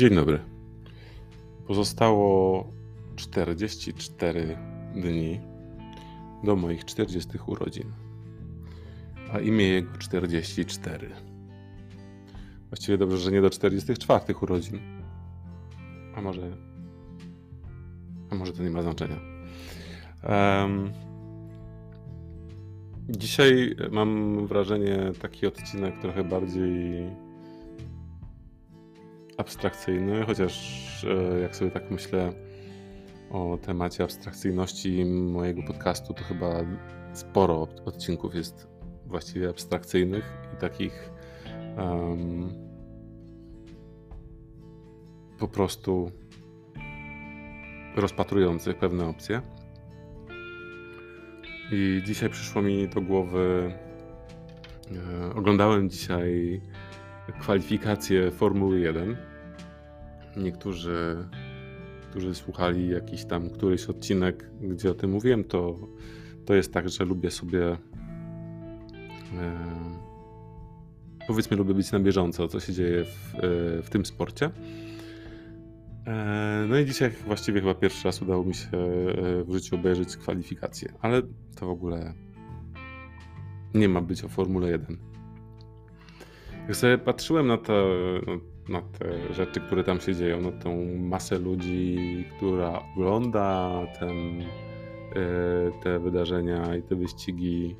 Dzień dobry. Pozostało 44 dni do moich 40 urodzin, a imię jego 44. Właściwie dobrze, że nie do 44 urodzin. A może. A może to nie ma znaczenia. Um, dzisiaj mam wrażenie taki odcinek trochę bardziej abstrakcyjny, chociaż e, jak sobie tak myślę o temacie abstrakcyjności mojego podcastu, to chyba sporo odcinków jest właściwie abstrakcyjnych i takich um, po prostu rozpatrujących pewne opcje. I dzisiaj przyszło mi do głowy. E, oglądałem dzisiaj kwalifikacje Formuły 1 niektórzy, którzy słuchali jakiś tam któryś odcinek, gdzie o tym mówiłem, to, to jest tak, że lubię sobie e, powiedzmy, lubię być na bieżąco, co się dzieje w, e, w tym sporcie. E, no i dzisiaj właściwie chyba pierwszy raz udało mi się w życiu obejrzeć kwalifikacje, ale to w ogóle nie ma być o Formule 1. Jak sobie patrzyłem na to, na te rzeczy, które tam się dzieją, na tą masę ludzi, która ogląda ten, e, te wydarzenia i te wyścigi,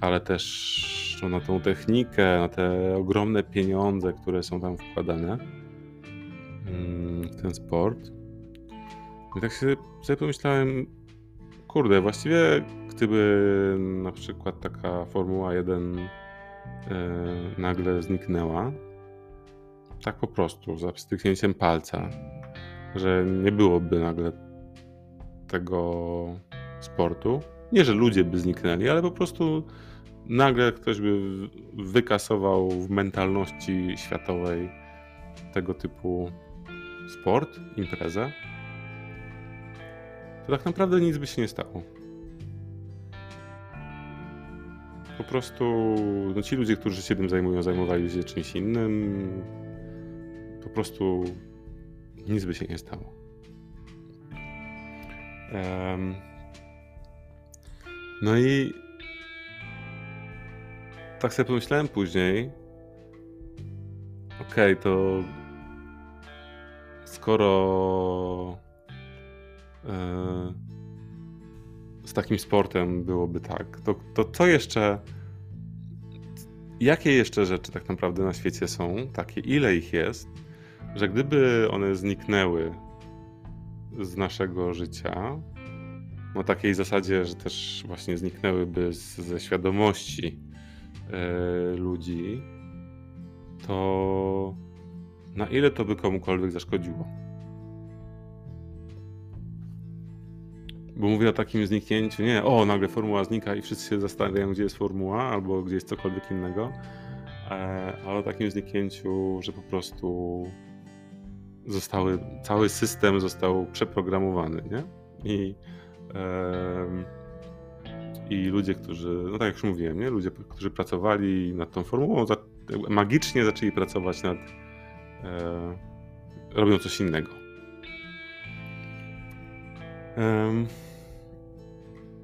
ale też no, na tą technikę, na te ogromne pieniądze, które są tam wkładane mm, w ten sport. I tak się, sobie pomyślałem, kurde, właściwie gdyby na przykład taka Formuła 1 e, nagle zniknęła, tak po prostu, za styknięciem palca, że nie byłoby nagle tego sportu. Nie, że ludzie by zniknęli, ale po prostu nagle ktoś by wykasował w mentalności światowej tego typu sport, imprezę, to tak naprawdę nic by się nie stało. Po prostu no ci ludzie, którzy się tym zajmują, zajmowali się czymś innym, po prostu nic by się nie stało. No i tak sobie pomyślałem później, okej, okay, to skoro e, z takim sportem byłoby tak, to, to co jeszcze, jakie jeszcze rzeczy tak naprawdę na świecie są takie, ile ich jest, że gdyby one zniknęły z naszego życia, na takiej zasadzie, że też właśnie zniknęłyby z, ze świadomości e, ludzi, to na ile to by komukolwiek zaszkodziło? Bo mówię o takim zniknięciu, nie, o, nagle formuła znika i wszyscy się zastanawiają, gdzie jest formuła, albo gdzie jest cokolwiek innego, e, ale o takim zniknięciu, że po prostu zostały, cały system został przeprogramowany, nie? I, i ludzie, którzy, no tak jak już mówiłem, nie? Ludzie, którzy pracowali nad tą formułą, za, magicznie zaczęli pracować nad, e, robią coś innego.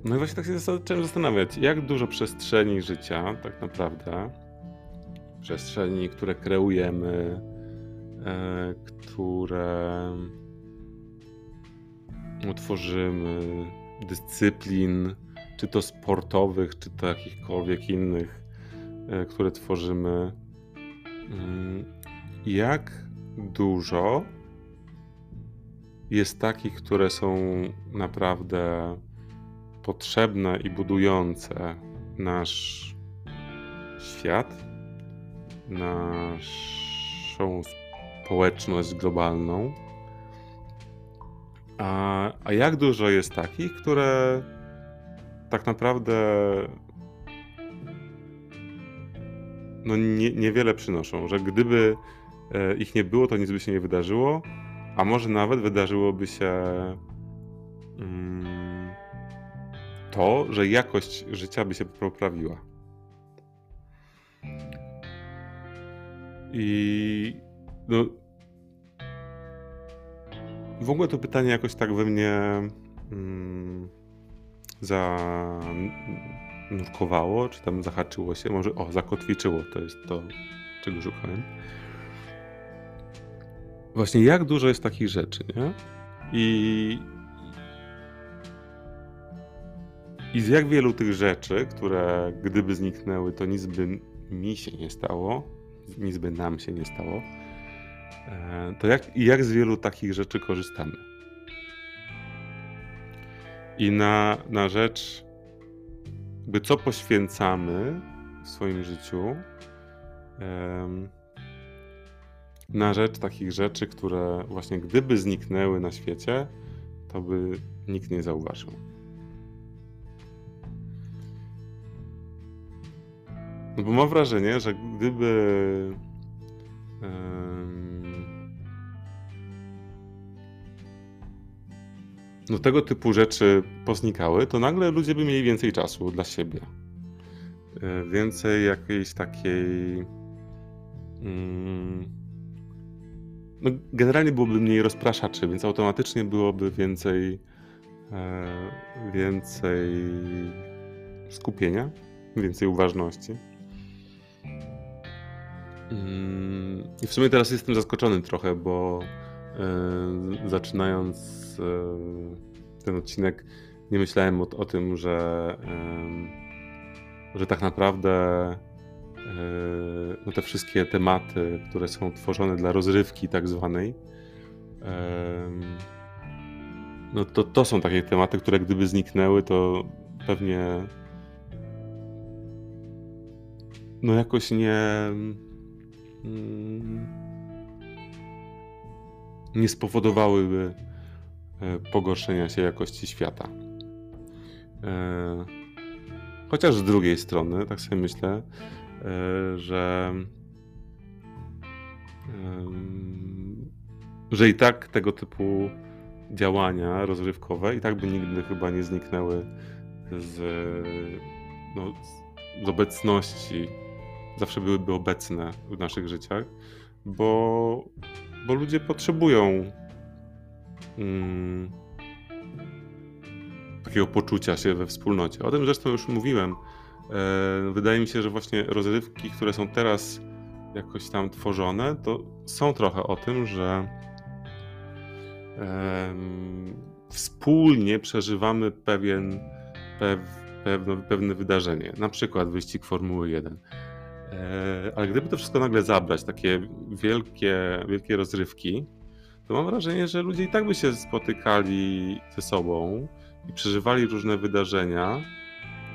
no i właśnie tak się zacząłem zastanawiać, jak dużo przestrzeni życia tak naprawdę, przestrzeni, które kreujemy, E, które utworzymy, dyscyplin, czy to sportowych, czy to jakichkolwiek innych, e, które tworzymy. Mm, jak dużo jest takich, które są naprawdę potrzebne i budujące nasz świat, naszą społeczność globalną. A, a jak dużo jest takich, które tak naprawdę no nie, niewiele przynoszą, że gdyby e, ich nie było, to nic by się nie wydarzyło, a może nawet wydarzyłoby się mm, to, że jakość życia by się poprawiła. I no, w ogóle to pytanie jakoś tak we mnie mm, zanurkowało, czy tam zahaczyło się, może o, zakotwiczyło, to jest to, czego szukałem. Właśnie jak dużo jest takich rzeczy, nie? I, I z jak wielu tych rzeczy, które gdyby zniknęły, to nic by mi się nie stało, nic by nam się nie stało, to jak, jak z wielu takich rzeczy korzystamy? I na, na rzecz, by co poświęcamy w swoim życiu, na rzecz takich rzeczy, które właśnie gdyby zniknęły na świecie, to by nikt nie zauważył. No bo mam wrażenie, że gdyby. No tego typu rzeczy poznikały, to nagle ludzie by mieli więcej czasu dla siebie. E, więcej jakiejś takiej. Mm, no generalnie byłoby mniej rozpraszaczy, więc automatycznie byłoby więcej. E, więcej skupienia, więcej uważności. Mm, I w sumie teraz jestem zaskoczony trochę, bo zaczynając e, ten odcinek, nie myślałem o, o tym, że, e, że tak naprawdę e, no te wszystkie tematy, które są tworzone dla rozrywki tak zwanej, e, no to, to są takie tematy, które gdyby zniknęły, to pewnie no jakoś nie Mm, nie spowodowałyby e, pogorszenia się jakości świata. E, chociaż z drugiej strony, tak sobie myślę, e, że że i tak tego typu działania rozrywkowe i tak by nigdy chyba nie zniknęły z, no, z obecności zawsze byłyby obecne w naszych życiach, bo, bo ludzie potrzebują mm, takiego poczucia się we wspólnocie. O tym zresztą już mówiłem. E, wydaje mi się, że właśnie rozrywki, które są teraz jakoś tam tworzone, to są trochę o tym, że e, wspólnie przeżywamy pewien, pew, pewne, pewne wydarzenie, na przykład wyścig Formuły 1. E, ale gdyby to wszystko nagle zabrać, takie wielkie, wielkie rozrywki, to mam wrażenie, że ludzie i tak by się spotykali ze sobą i przeżywali różne wydarzenia,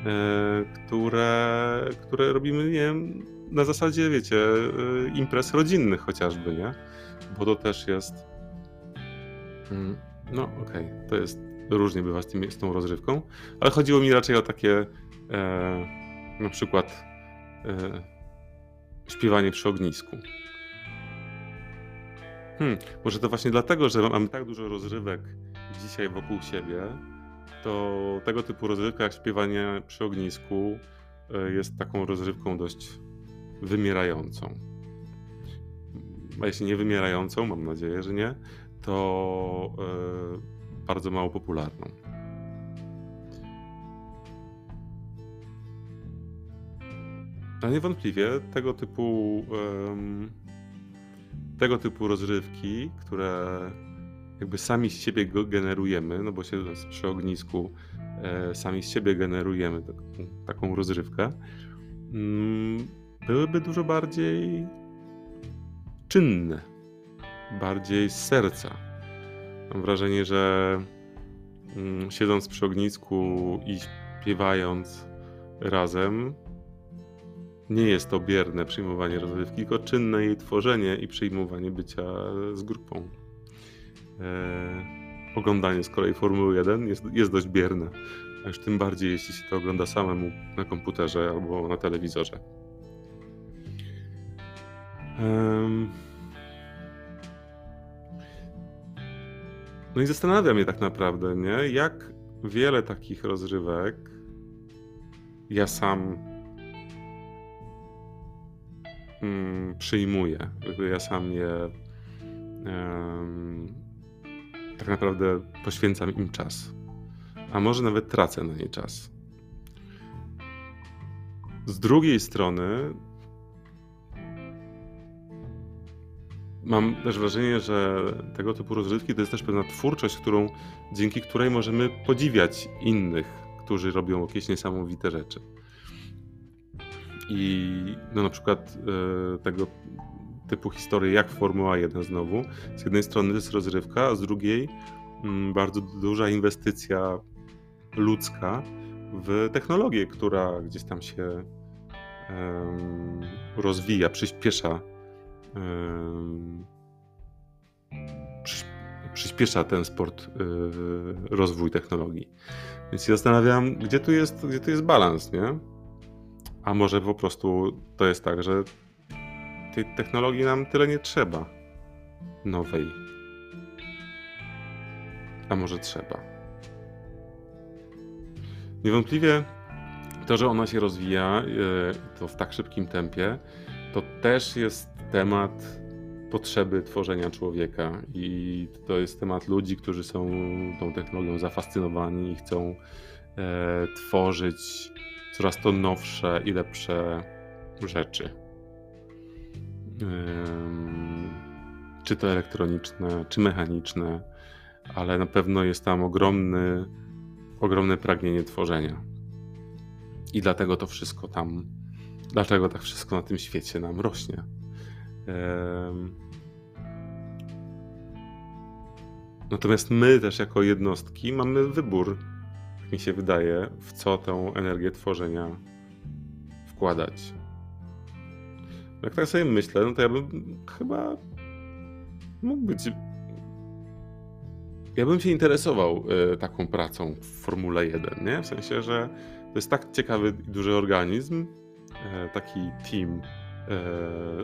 e, które, które robimy, nie wiem, na zasadzie, wiecie, e, imprez rodzinnych chociażby, nie? Bo to też jest. Mm, no, okej, okay. to jest. Różnie bywa z, tym, z tą rozrywką, ale chodziło mi raczej o takie e, na przykład e, śpiewanie przy ognisku. Hmm, może to właśnie dlatego, że mamy tak dużo rozrywek dzisiaj wokół siebie, to tego typu rozrywka jak śpiewanie przy ognisku e, jest taką rozrywką dość wymierającą. A jeśli nie wymierającą, mam nadzieję, że nie, to yy, bardzo mało popularną. Ale niewątpliwie tego typu um, tego typu rozrywki, które jakby sami z siebie generujemy, no bo siedząc przy ognisku e, sami z siebie generujemy taką, taką rozrywkę, mm, byłyby dużo bardziej czynne, bardziej z serca. Mam wrażenie, że mm, siedząc przy ognisku i śpiewając razem, nie jest to bierne przyjmowanie rozrywki, tylko czynne jej tworzenie i przyjmowanie bycia z grupą. E, oglądanie z kolei Formuły 1 jest, jest dość bierne, a już tym bardziej jeśli się to ogląda samemu na komputerze albo na telewizorze. No i zastanawiam się tak naprawdę, nie? jak wiele takich rozrywek ja sam mm, przyjmuję. Ja sam je um, tak naprawdę poświęcam im czas. A może nawet tracę na nie czas. Z drugiej strony mam też wrażenie, że tego typu rozrywki to jest też pewna twórczość, którą, dzięki której możemy podziwiać innych, którzy robią jakieś niesamowite rzeczy. I no na przykład e, tego typu historie jak Formuła 1 znowu. Z jednej strony to jest rozrywka, a z drugiej mm, bardzo duża inwestycja ludzka w technologię, która gdzieś tam się rozwija, przyspiesza przyspiesza ten sport, y, rozwój technologii. Więc się zastanawiam, gdzie tu jest, gdzie tu jest balans, nie? A może po prostu to jest tak, że tej technologii nam tyle nie trzeba nowej. A może trzeba. Niewątpliwie to, że ona się rozwija e, to w tak szybkim tempie, to też jest temat potrzeby tworzenia człowieka i to jest temat ludzi, którzy są tą technologią zafascynowani i chcą e, tworzyć coraz to nowsze i lepsze rzeczy. czy to elektroniczne, czy mechaniczne, ale na pewno jest tam ogromny, ogromne pragnienie tworzenia. I dlatego to wszystko tam, dlatego tak wszystko na tym świecie nam rośnie. Natomiast my też jako jednostki mamy wybór, mi się wydaje, w co tę energię tworzenia wkładać. Jak tak sobie myślę, no to ja bym chyba mógł być. Ja bym się interesował y, taką pracą w Formule 1, nie? W sensie, że to jest tak ciekawy i duży organizm, y, taki team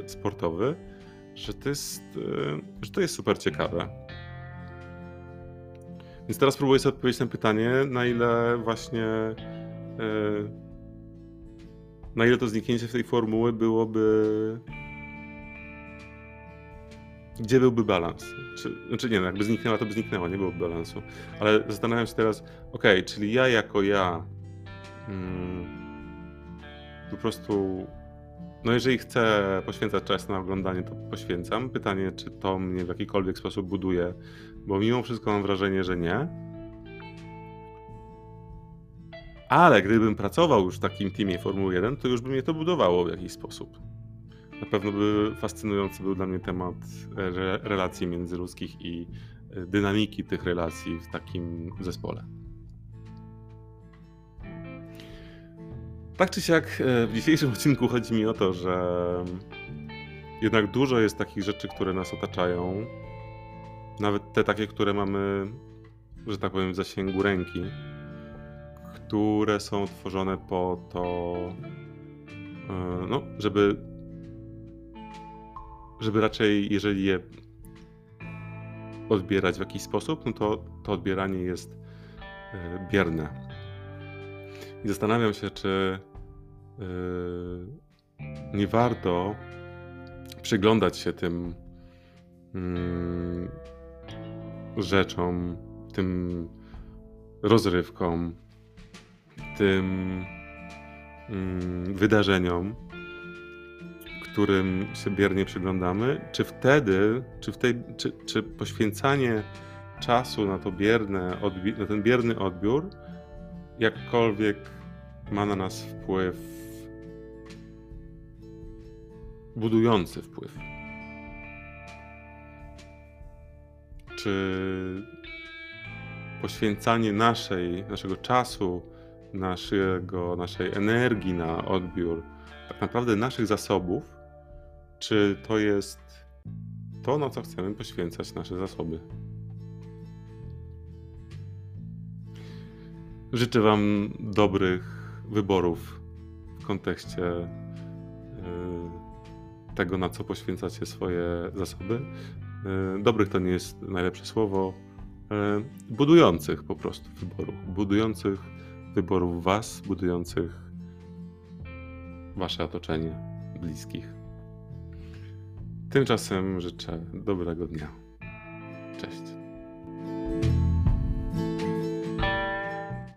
y, sportowy, że to jest, że to jest super ciekawe. Więc teraz próbuję sobie odpowiedzieć na pytanie, na ile właśnie na ile to zniknięcie tej formuły byłoby. Gdzie byłby balans? Czy, znaczy nie, no jakby zniknęła, to by zniknęła, nie byłoby balansu. Ale zastanawiam się teraz, ok, czyli ja jako ja mm, po prostu, no jeżeli chcę poświęcać czas na oglądanie, to poświęcam. Pytanie, czy to mnie w jakikolwiek sposób buduje, bo mimo wszystko mam wrażenie, że nie ale gdybym pracował już w takim teamie Formuły 1, to już by mnie to budowało w jakiś sposób. Na pewno by fascynujący był dla mnie temat re relacji międzyludzkich i dynamiki tych relacji w takim zespole. Tak czy siak, e, w dzisiejszym odcinku chodzi mi o to, że jednak dużo jest takich rzeczy, które nas otaczają. Nawet te takie, które mamy, że tak powiem, w zasięgu ręki które są tworzone po to, e, no, żeby, żeby raczej, jeżeli je odbierać w jakiś sposób, no to to odbieranie jest e, bierne. I zastanawiam się, czy e, nie warto przyglądać się tym mm, rzeczom, tym rozrywkom, tym mm, wydarzeniom, którym się biernie przyglądamy, czy wtedy, czy, w tej, czy, czy poświęcanie czasu na, to bierne na ten bierny odbiór jakkolwiek ma na nas wpływ, budujący wpływ. Czy poświęcanie naszej, naszego czasu, naszego, naszej energii na odbiór, tak naprawdę naszych zasobów, czy to jest to, na co chcemy poświęcać nasze zasoby. Życzę Wam dobrych wyborów w kontekście y, tego, na co poświęcacie swoje zasoby. Y, dobrych to nie jest najlepsze słowo. Y, budujących po prostu wyborów, budujących wyborów Was, budujących Wasze otoczenie bliskich. Tymczasem życzę dobrego dnia. Cześć.